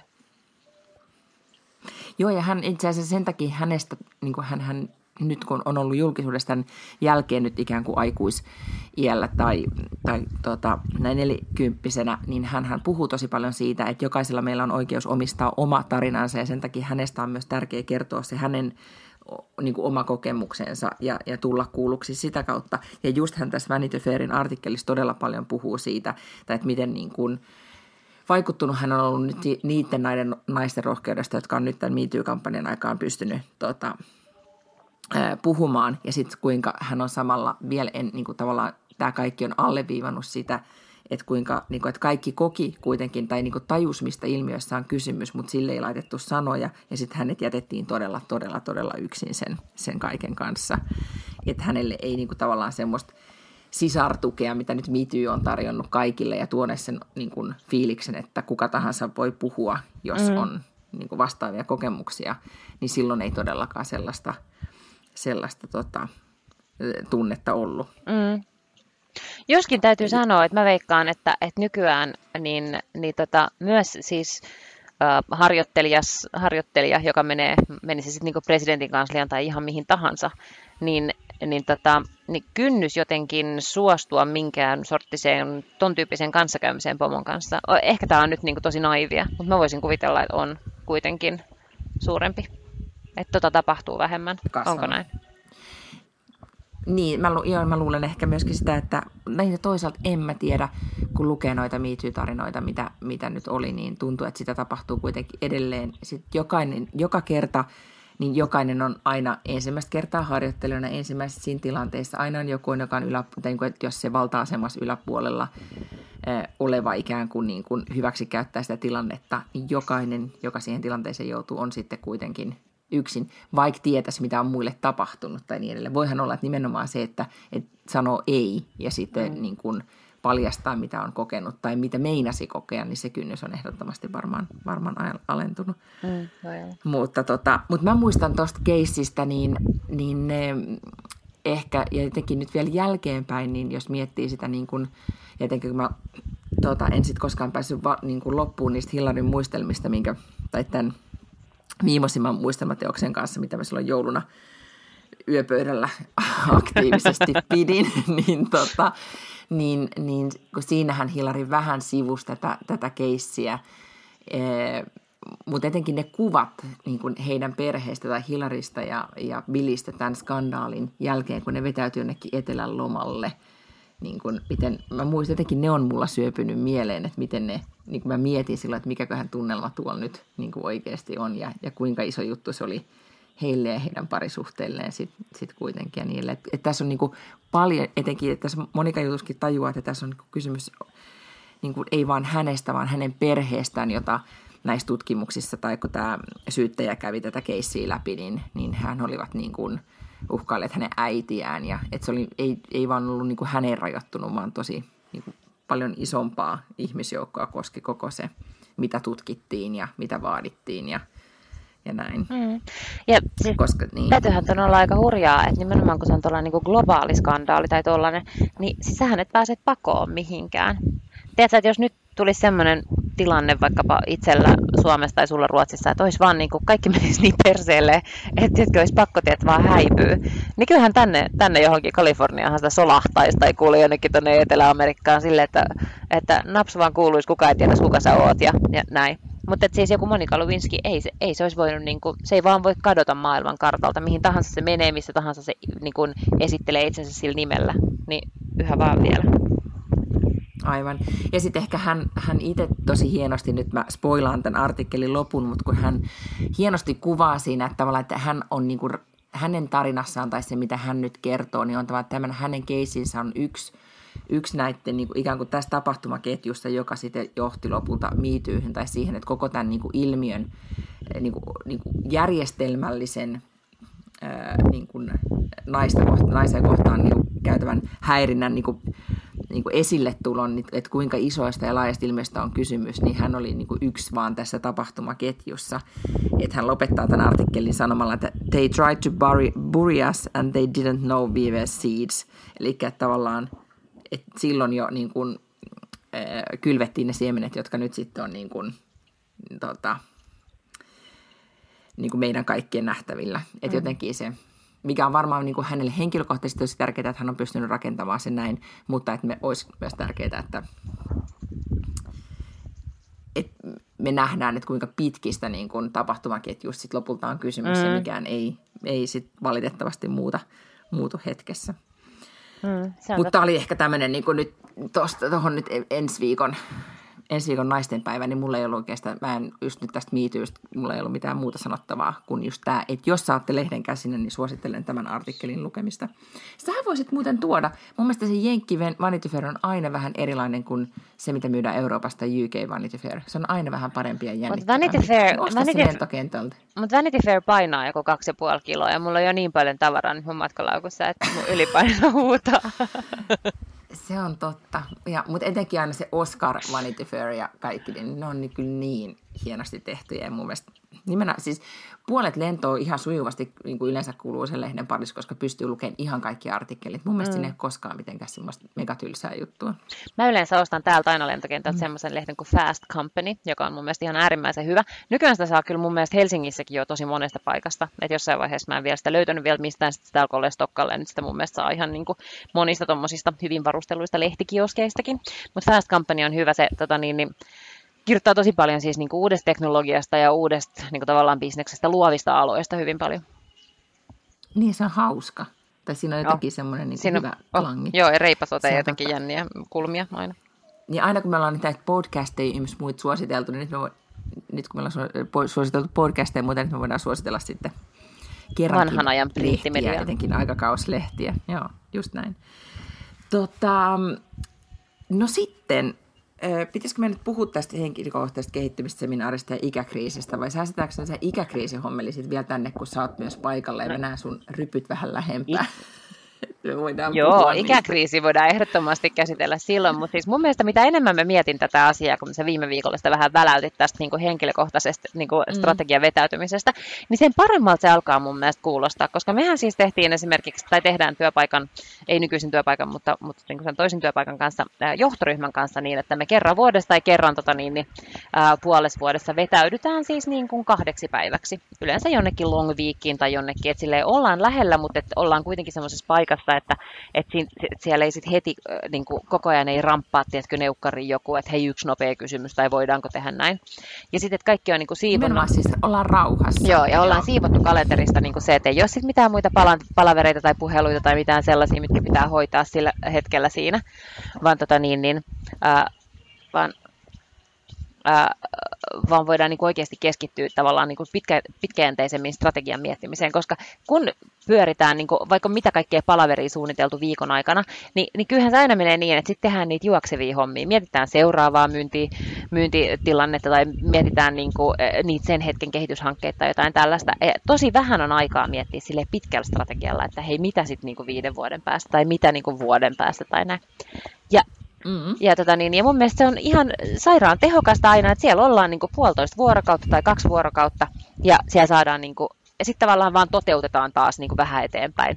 Joo, ja hän itse asiassa sen takia hänestä, niin kuin hän, hän nyt kun on ollut julkisuudesta tämän jälkeen nyt ikään kuin aikuisiällä tai, tai tota, näin nelikymppisenä, niin hän, puhuu tosi paljon siitä, että jokaisella meillä on oikeus omistaa oma tarinansa ja sen takia hänestä on myös tärkeää kertoa se hänen niin kuin oma kokemuksensa ja, ja tulla kuulluksi sitä kautta. Ja just hän tässä Vanity Fairin artikkelissa todella paljon puhuu siitä, että miten niin kuin, vaikuttunut hän on ollut nyt niiden naisten rohkeudesta, jotka on nyt tämän MeToo-kampanjan aikaan pystynyt tota, puhumaan ja sitten kuinka hän on samalla vielä, en, niin kuin tavallaan tämä kaikki on alleviivannut sitä, että kuinka niin kuin, että kaikki koki kuitenkin tai niin kuin tajus, mistä ilmiössä on kysymys, mutta sille ei laitettu sanoja ja sitten hänet jätettiin todella, todella, todella yksin sen, sen kaiken kanssa. Että hänelle ei niin kuin, tavallaan semmoista sisartukea, mitä nyt Mity on tarjonnut kaikille ja tuone sen niin kuin, fiiliksen, että kuka tahansa voi puhua, jos mm. on niin kuin, vastaavia kokemuksia, niin silloin ei todellakaan sellaista – sellaista tota, tunnetta ollut. Mm. Joskin täytyy sanoa, että mä veikkaan, että, että nykyään niin, niin tota, myös siis harjoittelijas, harjoittelija, joka menee, menisi sitten niin presidentin kanslian tai ihan mihin tahansa, niin, niin, tota, niin kynnys jotenkin suostua minkään sorttiseen, ton tyyppiseen kanssakäymiseen pomon kanssa. Ehkä tämä on nyt niin tosi naivia, mutta mä voisin kuvitella, että on kuitenkin suurempi. Että tota tapahtuu vähemmän. Kasvanut. Onko näin? Niin, mä, lu- joo, mä luulen ehkä myöskin sitä, että näin toisaalta en mä tiedä, kun lukee noita MeToo-tarinoita, mitä, mitä nyt oli, niin tuntuu, että sitä tapahtuu kuitenkin edelleen. Sitten jokainen, joka kerta, niin jokainen on aina ensimmäistä kertaa harjoittelijana ensimmäisessä siinä tilanteessa. Aina on joku, joka on ylä, tai niin kuin, että jos se valta-asemassa yläpuolella oleva ikään kuin, niin kuin hyväksi käyttää sitä tilannetta, niin jokainen, joka siihen tilanteeseen joutuu, on sitten kuitenkin yksin, vaikka tietäisi, mitä on muille tapahtunut tai niin edelleen. Voihan olla, että nimenomaan se, että, että sanoo ei ja sitten mm. niin kuin paljastaa, mitä on kokenut tai mitä meinasi kokea, niin se kynnys on ehdottomasti varmaan, varmaan alentunut. Mm, mutta, tota, mutta mä muistan tuosta keissistä, niin, niin ehkä, ja jotenkin nyt vielä jälkeenpäin, niin jos miettii sitä niin kuin, jotenkin kun mä tota, en sitten koskaan päässyt va, niin kuin loppuun niistä Hillarin muistelmista, minkä, tai tämän viimeisimman muistelmateoksen kanssa, mitä mä silloin jouluna yöpöydällä aktiivisesti pidin, niin, tota, niin, niin kun siinähän Hillari vähän sivusi tätä, tätä keissiä, mutta etenkin ne kuvat niin kuin heidän perheestä tai Hillarista ja, ja Billistä tämän skandaalin jälkeen, kun ne vetäytyi jonnekin etelän lomalle, niin kuin, miten, mä muistan jotenkin ne on mulla syöpynyt mieleen, että miten ne, niin kuin mä mietin silloin, että mikäköhän tunnelma tuolla nyt niin kuin oikeasti on ja, ja kuinka iso juttu se oli heille ja heidän parisuhteilleen sitten sit kuitenkin ja niille. Et, et tässä on niin kuin paljon, etenkin, että tässä Monika Jutuskin tajuaa, että tässä on niin kysymys niin kuin ei vaan hänestä, vaan hänen perheestään, jota näissä tutkimuksissa, tai kun tämä syyttäjä kävi tätä keissiä läpi, niin, niin hän olivat niin kuin uhkailleet hänen äitiään. Ja, että se oli, ei, ei vaan ollut niin kuin häneen rajoittunut, vaan tosi niin kuin paljon isompaa ihmisjoukkoa koski koko se, mitä tutkittiin ja mitä vaadittiin ja, ja näin. Mm. Ja siis Koska, niin. täytyyhän ton olla aika hurjaa, että nimenomaan kun se on tuollainen niin globaali skandaali tai tuollainen, niin siis sähän et pääse pakoon mihinkään. Tiedätkö, että jos nyt tulisi sellainen tilanne vaikkapa itsellä Suomessa tai sulla Ruotsissa, että olisi vaan niin kuin kaikki menisi niin perseelle, että jotka olisi pakko että vaan häipyy. Niin kyllähän tänne, tänne johonkin Kaliforniahan sitä solahtaisi tai kuuli jonnekin tuonne Etelä-Amerikkaan sille, että, että naps vaan kuuluisi, kuka ei tiedä kuka sä oot ja, ja näin. Mutta siis joku Monika Lewinsky, ei se, ei se olisi voinut, niin kuin, se ei vaan voi kadota maailman kartalta, mihin tahansa se menee, missä tahansa se niin kuin, esittelee itsensä sillä nimellä, niin yhä vaan vielä. Aivan. Ja sitten ehkä hän, hän itse tosi hienosti, nyt mä spoilaan tämän artikkelin lopun, mutta kun hän hienosti kuvaa siinä, että tavallaan, että hän on niin kuin, hänen tarinassaan tai se, mitä hän nyt kertoo, niin on tavallaan, tämän hänen keisinsä on yksi, yksi näiden niin kuin ikään kuin tässä tapahtumaketjussa, joka sitten johti lopulta miityyhyn tai siihen, että koko tämän niin kuin ilmiön niin kuin, niin kuin järjestelmällisen ää, niin kuin naista kohta, naisia kohtaan niin kuin käytävän häirinnän niin kuin, niin kuin esille tulon, niin että kuinka isoista ja laajasta ilmiöstä on kysymys, niin hän oli niin kuin yksi vaan tässä tapahtumaketjussa. Että hän lopettaa tämän artikkelin sanomalla, että they tried to bury, bury us and they didn't know we were seeds. Eli tavallaan että silloin jo niin kuin, kylvettiin ne siemenet, jotka nyt sitten on niin kuin, tota, niin kuin meidän kaikkien nähtävillä. Että mm. jotenkin se mikä on varmaan niin kuin hänelle henkilökohtaisesti tosi tärkeää, että hän on pystynyt rakentamaan sen näin, mutta että me olisi myös tärkeää, että, että me nähdään, että kuinka pitkistä niin kuin tapahtumaketjusta sit lopulta on kysymys mm. ja mikään ei, ei sit valitettavasti muuta, muutu hetkessä. Mm, Mutta oli ehkä tämmöinen niin nyt tuohon nyt ensi viikon ensi viikon naisten päivä, niin mulla ei ollut oikeastaan, mä en just nyt tästä miityystä, mulla ei ollut mitään muuta sanottavaa kuin just tämä, että jos saatte lehden käsinä, niin suosittelen tämän artikkelin lukemista. Sähän voisit muuten tuoda, mun mielestä se Jenkki Vanity Fair on aina vähän erilainen kuin se, mitä myydään Euroopasta UK Vanity Fair. Se on aina vähän parempi ja jännittävämpi. Vanity Fair, Vanity, mutta Vanity Fair painaa joku kaksi ja puoli kiloa ja mulla on jo niin paljon tavaraa nyt mun matkalaukussa, että mun ylipaino huutaa. Se on totta. Ja, mutta etenkin aina se Oscar, Vanity Fair ja kaikki, niin ne on niin kyllä niin hienosti tehtyjä. Ja mun mielestä nimenomaan, siis puolet lentoa ihan sujuvasti niin kuin yleensä kuuluu sen lehden parissa, koska pystyy lukemaan ihan kaikki artikkelit. Mun mielestä mm. sinne ei koskaan mitenkään semmoista megatylsää juttua. Mä yleensä ostan täältä aina lentokentältä mm. semmoisen lehden kuin Fast Company, joka on mun mielestä ihan äärimmäisen hyvä. Nykyään sitä saa kyllä mun mielestä Helsingissäkin jo tosi monesta paikasta. Että jossain vaiheessa mä en vielä sitä löytänyt vielä mistään, sitten sitä alkoi olla Stokkalle, niin sitä mun mielestä saa ihan niin kuin monista tuommoisista hyvin varusteluista lehtikioskeistakin. Mutta Fast Company on hyvä se, tota niin, niin kirjoittaa tosi paljon siis niin kuin uudesta teknologiasta ja uudesta niin kuin tavallaan bisneksestä, luovista aloista hyvin paljon. Niin, se on hauska. Tai siinä on jotenkin semmoinen niin siinä hyvä on, klangi. Joo, ja reipasote ja jotenkin jänniä kulmia aina. Niin aina kun me ollaan niitä podcasteja ja muita suositeltu, niin nyt, me vo, nyt kun me ollaan suositeltu podcasteja muuten, nyt me voidaan suositella sitten kerrankin Vanhan ajan lehtiä, jotenkin aikakauslehtiä. Joo, just näin. Tota, no sitten Pitäisikö me nyt puhua tästä henkilökohtaisesta kehittymisseminaarista ja ikäkriisistä, vai säästetäänkö se ikäkriisihommeli sitten vielä tänne, kun sä oot myös paikalla ja mä näen sun rypyt vähän lähempää? Me voidaan Joo, ikäkriisi niistä. voidaan ehdottomasti käsitellä silloin, mutta siis mun mielestä mitä enemmän mä mietin tätä asiaa, kun se viime viikolla sitä vähän väläytit tästä niin kuin henkilökohtaisesta niin kuin mm. strategian vetäytymisestä, niin sen paremmalta se alkaa mun mielestä kuulostaa, koska mehän siis tehtiin esimerkiksi, tai tehdään työpaikan, ei nykyisen työpaikan, mutta, mutta niin kuin sen toisen työpaikan kanssa, johtoryhmän kanssa niin, että me kerran vuodesta tai kerran tota niin, niin, puolessa vuodessa vetäydytään siis niin kuin kahdeksi päiväksi. Yleensä jonnekin long weekiin tai jonnekin, että ollaan lähellä, mutta että ollaan kuitenkin semmoisessa paikassa, että, että siellä ei sitten heti niin kuin koko ajan ei ramppaa, tiedätkö, neukkari joku, että hei yksi nopea kysymys tai voidaanko tehdä näin. Ja sitten, että kaikki on niin kuin siivonnut. siis ollaan rauhassa. Joo, ja ollaan Joo. siivottu kalenterista niin kuin se, että ei ole sitten mitään muita palavereita tai puheluita tai mitään sellaisia, mitkä pitää hoitaa sillä hetkellä siinä, vaan, tota niin, niin, äh, vaan vaan voidaan niin kuin oikeasti keskittyä tavallaan niin kuin pitkä, pitkäjänteisemmin strategian miettimiseen, koska kun pyöritään niin kuin vaikka mitä kaikkea palaveria suunniteltu viikon aikana, niin, niin kyllähän se aina menee niin, että sitten tehdään niitä juoksevia hommia, mietitään seuraavaa myynti, myyntitilannetta tai mietitään niin kuin, niitä sen hetken kehityshankkeita tai jotain tällaista. Ja tosi vähän on aikaa miettiä sille pitkällä strategialla, että hei, mitä sitten niin viiden vuoden päästä tai mitä niin kuin vuoden päästä tai näin. Ja Mm-hmm. Ja, tota niin, ja mun mielestä se on ihan sairaan tehokasta aina, että siellä ollaan niin kuin puolitoista vuorokautta tai kaksi vuorokautta ja siellä saadaan niin kuin, ja sitten tavallaan vaan toteutetaan taas niin kuin vähän eteenpäin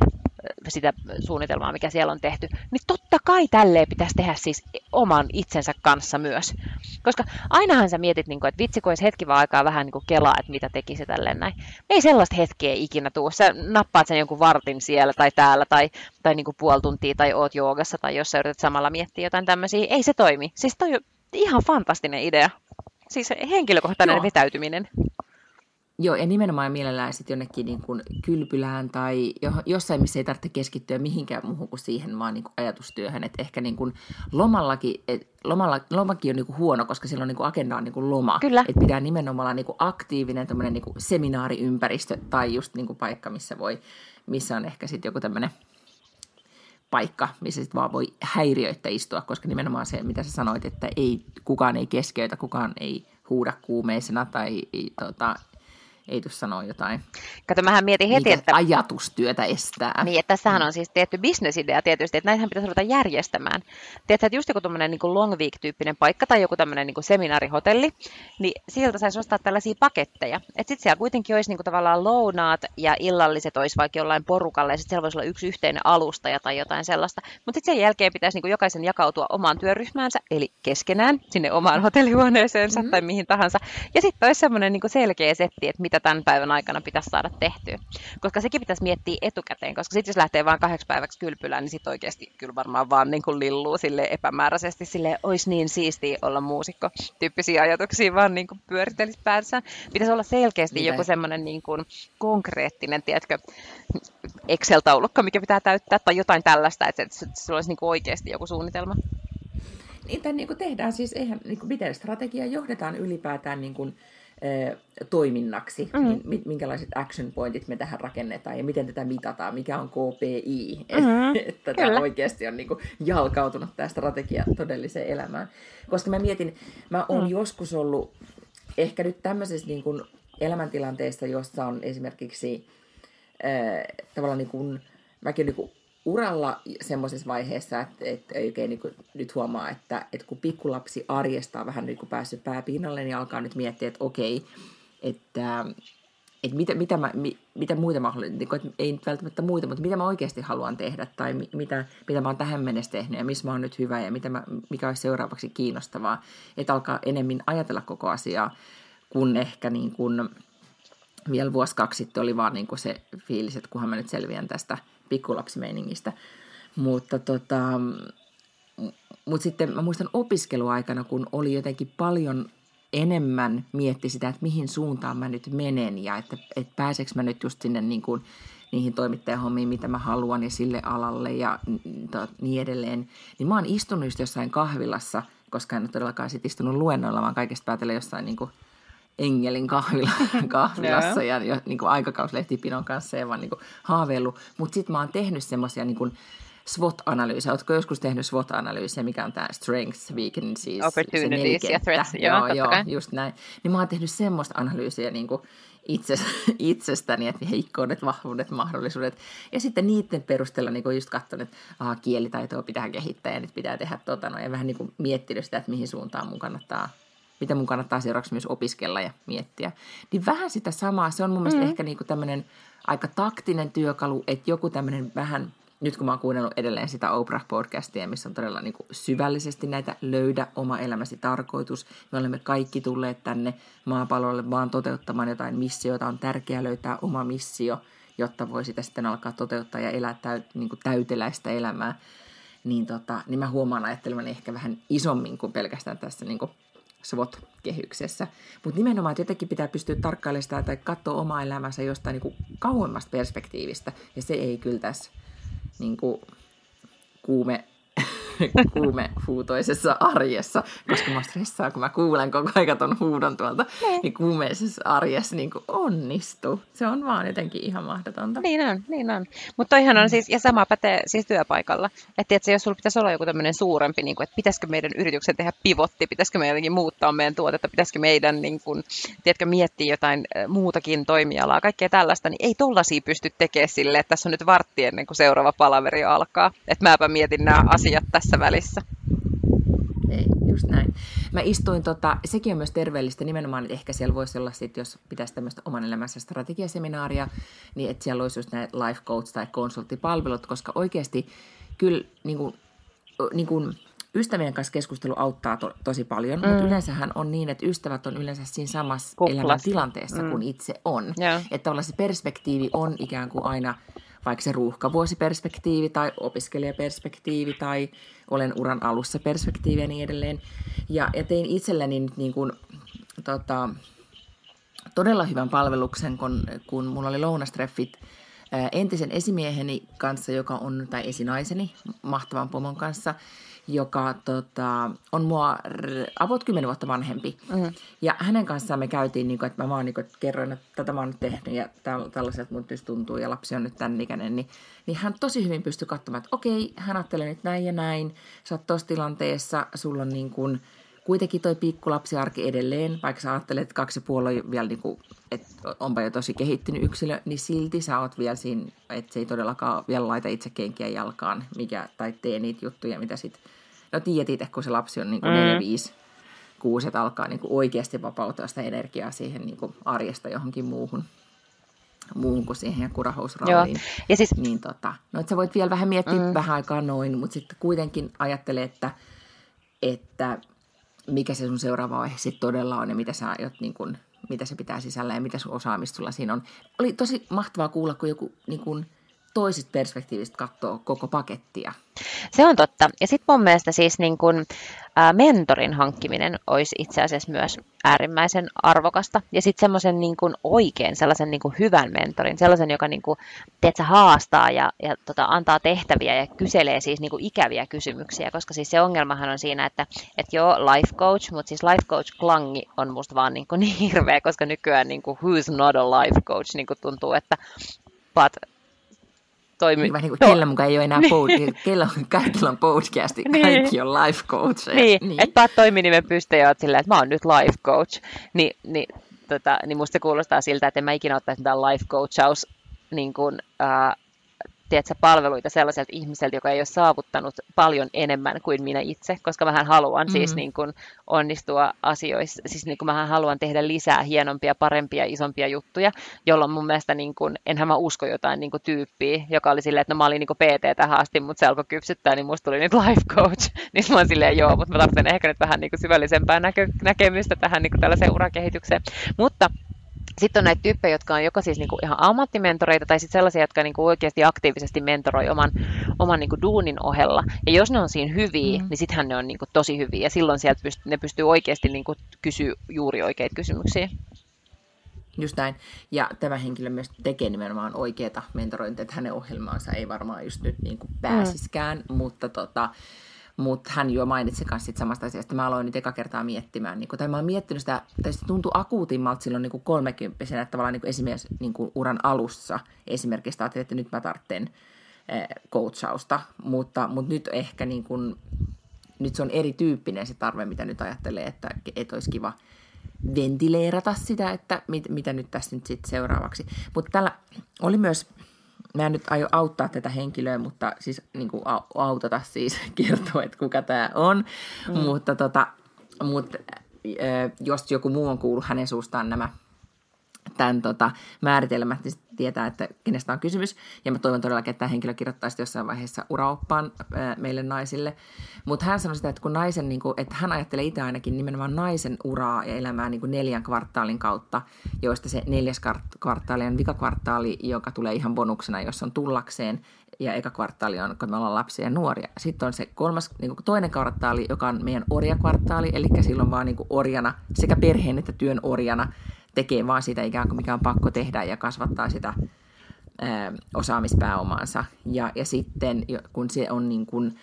sitä suunnitelmaa, mikä siellä on tehty, niin totta kai tälleen pitäisi tehdä siis oman itsensä kanssa myös. Koska ainahan sä mietit, niin kuin, että vitsi, kun hetki vaan aikaa vähän niin kuin kelaa, että mitä tekisi tälleen näin. Ei sellaista hetkeä ikinä tuu. Sä nappaat sen jonkun vartin siellä tai täällä tai, tai niin kuin puoli tuntia tai oot joogassa tai jos sä yrität samalla miettiä jotain tämmöisiä. Ei se toimi. Siis toi on ihan fantastinen idea. Siis henkilökohtainen Joo. vetäytyminen. Joo, ja nimenomaan mielellään sitten jonnekin niin kuin kylpylään tai jossain, missä ei tarvitse keskittyä mihinkään muuhun kuin siihen vaan niin kuin ajatustyöhön. Että ehkä niin kuin lomallakin, et lomalla, lomakin on niin kuin huono, koska silloin niin kuin agenda on niin kuin loma. Kyllä. Että pitää nimenomaan olla niin kuin aktiivinen niin kuin seminaariympäristö tai just niin kuin paikka, missä, voi, missä on ehkä sitten joku tämmöinen paikka, missä sitten vaan voi häiriöittä istua, koska nimenomaan se, mitä sä sanoit, että ei, kukaan ei keskeytä, kukaan ei huuda kuumeisena tai tota, ei tule sanoa jotain. Kato, mähän mietin heti, että... ajatustyötä estää. Niin, että tässähän on siis tietty bisnesidea tietysti, että näitähän pitäisi ruveta järjestämään. Tiedätkö, että just joku tämmöinen niin long week-tyyppinen paikka tai joku tämmöinen niin seminaarihotelli, niin sieltä saisi ostaa tällaisia paketteja. Että sitten siellä kuitenkin olisi niin kuin tavallaan lounaat ja illalliset olisi vaikka jollain porukalle ja sitten siellä voisi olla yksi yhteinen alustaja tai jotain sellaista. Mutta sitten sen jälkeen pitäisi niin kuin jokaisen jakautua omaan työryhmäänsä, eli keskenään sinne omaan hotellihuoneeseensa mm-hmm. tai mihin tahansa. Ja sitten olisi semmoinen niin selkeä setti, että mitä tämän päivän aikana pitäisi saada tehtyä. Koska sekin pitäisi miettiä etukäteen, koska sitten jos lähtee vain kahdeksi päiväksi kylpylään, niin sitten oikeasti kyllä varmaan vaan niin kuin lilluu sille epämääräisesti, sille olisi niin siistiä olla muusikko. Tyyppisiä ajatuksia vaan niin kuin pyörittelisi päässä. Pitäisi olla selkeästi Mitä? joku semmoinen niin kuin konkreettinen, tiedätkö, Excel-taulukko, mikä pitää täyttää, tai jotain tällaista, että se olisi niin kuin oikeasti joku suunnitelma. Niitä niin kuin tehdään siis, eihän, niin kuin, miten strategiaa johdetaan ylipäätään niin kuin, toiminnaksi, mm-hmm. niin minkälaiset action pointit me tähän rakennetaan ja miten tätä mitataan, mikä on KPI, mm-hmm. että tämä oikeasti on niin kuin jalkautunut tämä strategia todelliseen elämään. Koska mä mietin, mä oon mm. joskus ollut ehkä nyt tämmöisessä niin kuin elämäntilanteessa, jossa on esimerkiksi äh, tavallaan niin kuin, mäkin niin kuin uralla semmoisessa vaiheessa, että, että oikein niin kuin nyt huomaa, että, että kun pikkulapsi arjesta on vähän niin kuin päässyt pääpinnalle, niin alkaa nyt miettiä, että okei, että, että mitä, mitä, mä, mitä muita mä haluan, niin kuin, että ei nyt välttämättä muita, mutta mitä mä oikeasti haluan tehdä tai mitä, mitä mä oon tähän mennessä tehnyt ja missä mä oon nyt hyvä ja mitä mä, mikä olisi seuraavaksi kiinnostavaa. Että alkaa enemmän ajatella koko asiaa, kun ehkä niin kuin, vielä vuosi kaksi sitten oli vaan niin kuin se fiilis, että kunhan mä nyt selviän tästä pikkulapsimeiningistä. Mutta tota, mut sitten mä muistan opiskeluaikana, kun oli jotenkin paljon enemmän mietti sitä, että mihin suuntaan mä nyt menen ja että, että pääseekö mä nyt just sinne niin kuin, niihin toimittajahommiin, mitä mä haluan ja sille alalle ja to, niin edelleen. Niin mä oon istunut just jossain kahvilassa, koska en ole todellakaan sit istunut luennoilla, vaan kaikesta päätellä jossain niin kuin Engelin kahvila, kahvilassa ja niin kuin aikakauslehtipinon kanssa ja vaan niin kuin haaveillut. Mutta sitten mä oon tehnyt semmoisia niin kuin SWOT-analyysejä. Oletko joskus tehnyt SWOT-analyysejä, mikä on tämä Strengths, Weaknesses, Opportunities ja Threats. Joo, joo, joo just näin. Niin mä oon tehnyt semmoista analyysiä niin kuin itse, itsestäni, että heikkoudet, vahvuudet, mahdollisuudet. Ja sitten niiden perusteella niin just katsonut, että aha, kielitaitoa pitää kehittää ja nyt pitää tehdä tota, no, ja vähän niin kuin miettinyt sitä, että mihin suuntaan mun kannattaa mitä mun kannattaa seuraavaksi myös opiskella ja miettiä. Niin vähän sitä samaa, se on mun mielestä mm. ehkä niin kuin tämmöinen aika taktinen työkalu, että joku tämmöinen vähän, nyt kun mä oon kuunnellut edelleen sitä Oprah-podcastia, missä on todella niin kuin syvällisesti näitä löydä oma elämäsi tarkoitus. Me olemme kaikki tulleet tänne maapallolle vaan toteuttamaan jotain missioita. On tärkeää löytää oma missio, jotta voi sitä sitten alkaa toteuttaa ja elää täyt, niin kuin täyteläistä elämää. Niin, tota, niin mä huomaan ajattelevani ehkä vähän isommin kuin pelkästään tässä niin kuin SWOT-kehyksessä. Mutta nimenomaan, että jotenkin pitää pystyä tarkkailemaan sitä tai katsoa omaa elämänsä jostain niin kuin kauemmasta perspektiivistä. Ja se ei kyllä tässä niin kuin, kuume kuumehuutoisessa arjessa, koska mä stressaan, kun mä kuulen koko ajan ton huudon tuolta, niin, niin kuumeisessa arjessa niin onnistuu. Se on vaan jotenkin ihan mahdotonta. Niin on, niin on. Mutta toihan on siis, ja sama pätee siis työpaikalla. Että että jos sulla pitäisi olla joku tämmöinen suurempi, niin kuin, että pitäisikö meidän yrityksen tehdä pivotti, pitäisikö meidän jotenkin muuttaa meidän tuotetta, pitäisikö meidän niin kuin, tiedätkö, miettiä jotain muutakin toimialaa, kaikkea tällaista, niin ei tollaisia pysty tekemään sille, että tässä on nyt vartti ennen kuin seuraava palaveri alkaa. Että mäpä mietin nämä asiat tässä tässä välissä. Ei, just näin. Mä istuin, tota, sekin on myös terveellistä nimenomaan, että ehkä siellä voisi olla sit, jos pitäisi tämmöistä oman elämänsä strategiaseminaaria, niin että siellä olisi just näitä life coach tai konsulttipalvelut, koska oikeasti kyllä niin kuin, niin kuin, ystävien kanssa keskustelu auttaa to, tosi paljon, mm. mutta yleensähän on niin, että ystävät on yleensä siinä samassa elämäntilanteessa mm. kuin itse on. Yeah. Että tavallaan se perspektiivi on ikään kuin aina vaikka se ruuhkavuosiperspektiivi tai opiskelijaperspektiivi tai olen uran alussa perspektiivi ja niin edelleen. Ja, ja tein itselleni nyt niin kuin, tota, todella hyvän palveluksen, kun, kun mulla oli lounastreffit entisen esimieheni kanssa, joka on, tai esinaiseni, mahtavan pomon kanssa – joka tota, on mua about 10 vuotta vanhempi. Mm. Ja hänen kanssaan me käytiin, niin kuin, että mä vaan niin kuin, että kerroin, että tätä mä oon nyt tehnyt ja tällaiset mun tuntuu ja lapsi on nyt tämän ikäinen, niin, niin hän tosi hyvin pystyi katsomaan, että okei, hän ajattelee nyt näin ja näin, sä oot tuossa tilanteessa, sulla on niin kuin, kuitenkin toi pikkulapsiarki edelleen, vaikka sä ajattelet, että kaksi puoli vielä, niin kuin, että onpa jo tosi kehittynyt yksilö, niin silti sä oot vielä siinä, että se ei todellakaan vielä laita itse kenkiä jalkaan, mikä, tai tee niitä juttuja, mitä sitten No tiedät itse, kun se lapsi on niin kuin mm. 4, 5, 6, että alkaa niin kuin oikeasti vapauttaa sitä energiaa siihen niin kuin arjesta johonkin muuhun muuhun kuin siihen kurahousralliin. Ja siis... Niin tota, no, että sä voit vielä vähän miettiä mm. vähän aikaa noin, mutta sitten kuitenkin ajattele, että, että mikä se sun seuraava vaihe sitten todella on ja mitä sä aiot niin kuin, mitä se pitää sisällä ja mitä sun osaamista sulla siinä on. Oli tosi mahtavaa kuulla, kun joku niin kuin, toisista perspektiivistä katsoa koko pakettia. Se on totta. Ja sitten mun mielestä siis niin kun, ä, mentorin hankkiminen olisi itse asiassa myös äärimmäisen arvokasta. Ja sitten semmoisen niin kun, oikein, sellaisen niin kun, hyvän mentorin, sellaisen, joka niin kun, tiedätkö, haastaa ja, ja tota, antaa tehtäviä ja kyselee siis niin kun, ikäviä kysymyksiä. Koska siis se ongelmahan on siinä, että et joo, life coach, mutta siis life coach klangi on musta vaan niin, kuin, niin hirveä, koska nykyään niin kuin, who's not a life coach niin kuin tuntuu, että but toimi. Niin, niin kuin, kellä mukaan ei ole enää niin. on, kaikilla on podcasti, niin. kaikki on life coach. Niin, niin. että paat toiminimen pystyyn ja oot silleen, että mä oon nyt life coach. Ni, niin, tota, niin musta kuulostaa siltä, että en mä ikinä ottaisi mitään life coachaus niin kuin, äh, tiedätkö, palveluita sellaiselta ihmiseltä, joka ei ole saavuttanut paljon enemmän kuin minä itse, koska mähän haluan mm-hmm. siis niin kuin onnistua asioissa, siis niin kuin mähän haluan tehdä lisää hienompia, parempia, isompia juttuja, jolloin mun mielestä niin kuin, enhän mä usko jotain niin kuin tyyppiä, joka oli silleen, että no mä olin niin kuin PT tähän asti, mutta se alkoi kypsyttää, niin musta tuli nyt life coach, niin mä oon silleen joo, mutta mä tarvitsen ehkä nyt vähän niin kuin syvällisempää näkö- näkemystä tähän niin kuin tällaiseen urakehitykseen, mutta sitten on näitä tyyppejä, jotka on joko siis niinku ihan ammattimentoreita tai sitten sellaisia, jotka niinku oikeasti aktiivisesti mentoroi oman, oman niinku duunin ohella. Ja jos ne on siinä hyviä, mm. niin sittenhän ne on niinku tosi hyviä ja silloin sieltä pyst- ne pystyy oikeasti niinku kysyä juuri oikeita kysymyksiä. Just näin. Ja tämä henkilö myös tekee nimenomaan oikeita mentorointia, että hänen ohjelmaansa ei varmaan just nyt niin kuin pääsiskään, mm. mutta tota, mutta hän jo mainitsi myös samasta asiasta. Mä aloin nyt eka kertaa miettimään, niin kun, tai mä oon miettinyt sitä, tai se tuntui akuutimmalta silloin niin kolmekymppisenä, että tavallaan niin esimerkiksi niin uran alussa esimerkiksi ajattelin, että nyt mä tarvitsen eh, coachausta, mutta, mutta nyt ehkä niin kuin, nyt se on erityyppinen se tarve, mitä nyt ajattelee, että, että olisi kiva ventileerata sitä, että mit, mitä nyt tässä nyt sitten seuraavaksi. Mutta tällä oli myös, mä en nyt aio auttaa tätä henkilöä, mutta siis niin kuin autata siis kertoa, että kuka tämä on, mm. mutta tota, mutta jos joku muu on kuullut hänen suustaan nämä tämän tota, määritelmät, niin tietää, että kenestä on kysymys. Ja mä toivon todellakin, että tämä henkilö kirjoittaisi jossain vaiheessa uraoppaan ää, meille naisille. Mutta hän sanoi sitä, että kun naisen, niin kuin, että hän ajattelee itse ainakin nimenomaan naisen uraa ja elämää niin kuin neljän kvartaalin kautta, joista se neljäs kvartaali on vikakvartaali, joka tulee ihan bonuksena, jos on tullakseen ja eka kvartaali on, kun me ollaan lapsia ja nuoria. Sitten on se kolmas, niin kuin toinen kvartaali, joka on meidän orjakvartaali, eli silloin vaan niin kuin orjana, sekä perheen että työn orjana tekee vaan sitä ikään kuin mikä on pakko tehdä ja kasvattaa sitä ää, osaamispääomaansa. Ja, ja sitten kun se on niin kuin,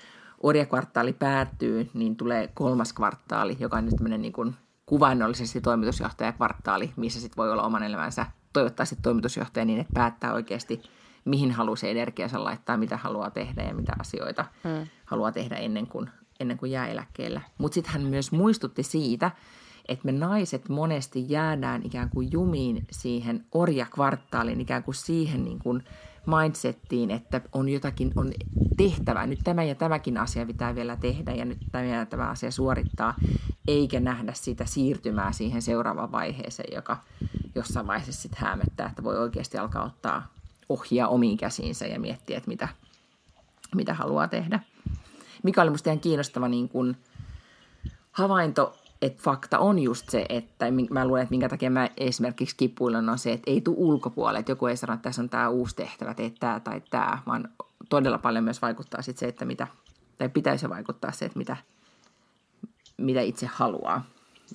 orjakvartaali päättyy, niin tulee kolmas kvartaali, joka on nyt tämmöinen niin kuin kuvainnollisesti toimitusjohtajakvartaali, missä sitten voi olla oman elämänsä toivottavasti toimitusjohtaja niin, että päättää oikeasti, mihin haluaa se energiansa laittaa, mitä haluaa tehdä ja mitä asioita hmm. haluaa tehdä ennen kuin, ennen kuin jää eläkkeelle. Mutta sitten hän myös muistutti siitä, että me naiset monesti jäädään ikään kuin jumiin siihen orjakvartaaliin, ikään kuin siihen niin kuin mindsettiin, että on jotakin on tehtävää. Nyt tämä ja tämäkin asia pitää vielä tehdä ja nyt tämä ja tämä asia suorittaa, eikä nähdä sitä siirtymää siihen seuraavaan vaiheeseen, joka jossain vaiheessa sitten hämöttää, että voi oikeasti alkaa ottaa ohjaa omiin käsiinsä ja miettiä, että mitä, mitä haluaa tehdä. Mikä oli minusta ihan kiinnostava niin kuin havainto että fakta on just se, että mä luulen, että minkä takia mä esimerkiksi kipuilen on se, että ei tule ulkopuolelle, että joku ei sano, että tässä on tämä uusi tehtävä, tee tämä tai tämä, vaan todella paljon myös vaikuttaa sit se, että mitä, tai pitäisi vaikuttaa se, että mitä, mitä itse haluaa.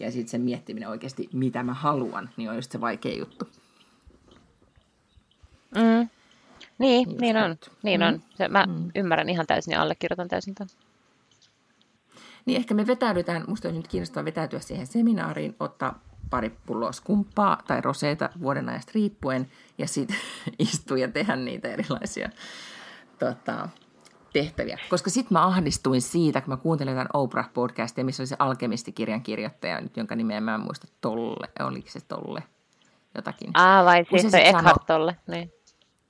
Ja sitten sen miettiminen oikeasti, mitä mä haluan, niin on just se vaikea juttu. Mm. Niin, just niin on. Niin mm. on. Se, mä mm. ymmärrän ihan täysin ja allekirjoitan täysin tämän. Niin ehkä me vetäydytään, musta on nyt kiinnostavaa vetäytyä siihen seminaariin, ottaa pari pulloa skumppaa tai roseita vuoden ajasta riippuen ja sitten istua ja tehdä niitä erilaisia tota, tehtäviä. Koska sitten mä ahdistuin siitä, kun mä kuuntelin tämän Oprah-podcastia, missä oli se alkemistikirjan kirjoittaja, nyt, jonka nimeä mä en muista, Tolle, oliko se Tolle jotakin. Ah, vai siis se Eckhart Tolle, niin.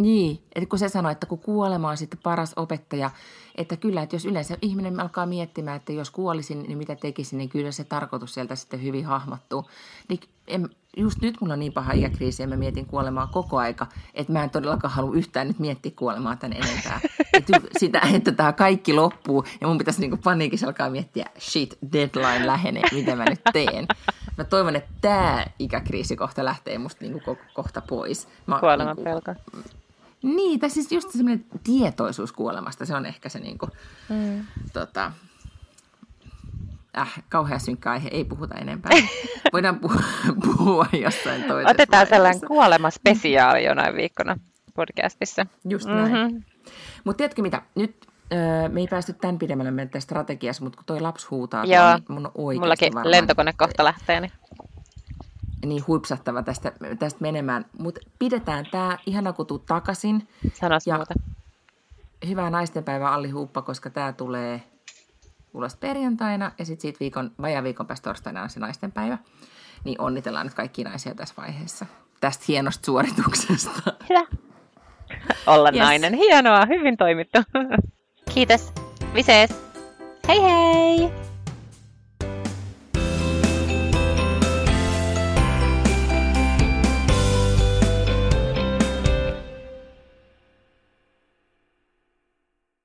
Niin, että kun se sanoi, että kun kuolema on sitten paras opettaja, että kyllä, että jos yleensä ihminen alkaa miettimään, että jos kuolisin, niin mitä tekisin, niin kyllä se tarkoitus sieltä sitten hyvin hahmottuu. Niin en, just nyt mulla on niin paha ikäkriisi ja mä mietin kuolemaa koko aika, että mä en todellakaan halua yhtään nyt miettiä kuolemaa tän enempää. Että sitä, että tämä kaikki loppuu ja mun pitäisi niinku paniikissa alkaa miettiä, shit, deadline lähenee, mitä mä nyt teen. Mä toivon, että tämä ikäkriisi kohta lähtee musta niinku kohta pois. Kuoleman niinku, pelko. Niin, tai siis just semmoinen tietoisuus kuolemasta, se on ehkä se niin kuin, mm. tota, äh, kauhean synkkä aihe, ei puhuta enempää. Voidaan puhua, puhua jossain toisessa Otetaan sellainen kuolemaspesiaali jonain viikkona podcastissa. Just näin. Mm-hmm. Mutta tiedätkö mitä, nyt öö, me ei päästy tämän pidemmälle meidän strategiassa, mutta kun toi lapsi huutaa, Joo, niin mun on mullakin lentokone kohta lähtee. Niin niin huipsattava tästä, tästä menemään. Mutta pidetään tämä ihana kun tuu takaisin. Sanas ja muuta. Hyvää naistenpäivää Alli Huuppa, koska tämä tulee ulos perjantaina ja sitten siitä viikon, vajaa viikon päästä torstaina on se naistenpäivä. Niin onnitellaan nyt kaikki naisia tässä vaiheessa tästä hienosta suorituksesta. Hyvä. Olla yes. nainen. Hienoa, hyvin toimittu. Kiitos. Visees. Hei hei!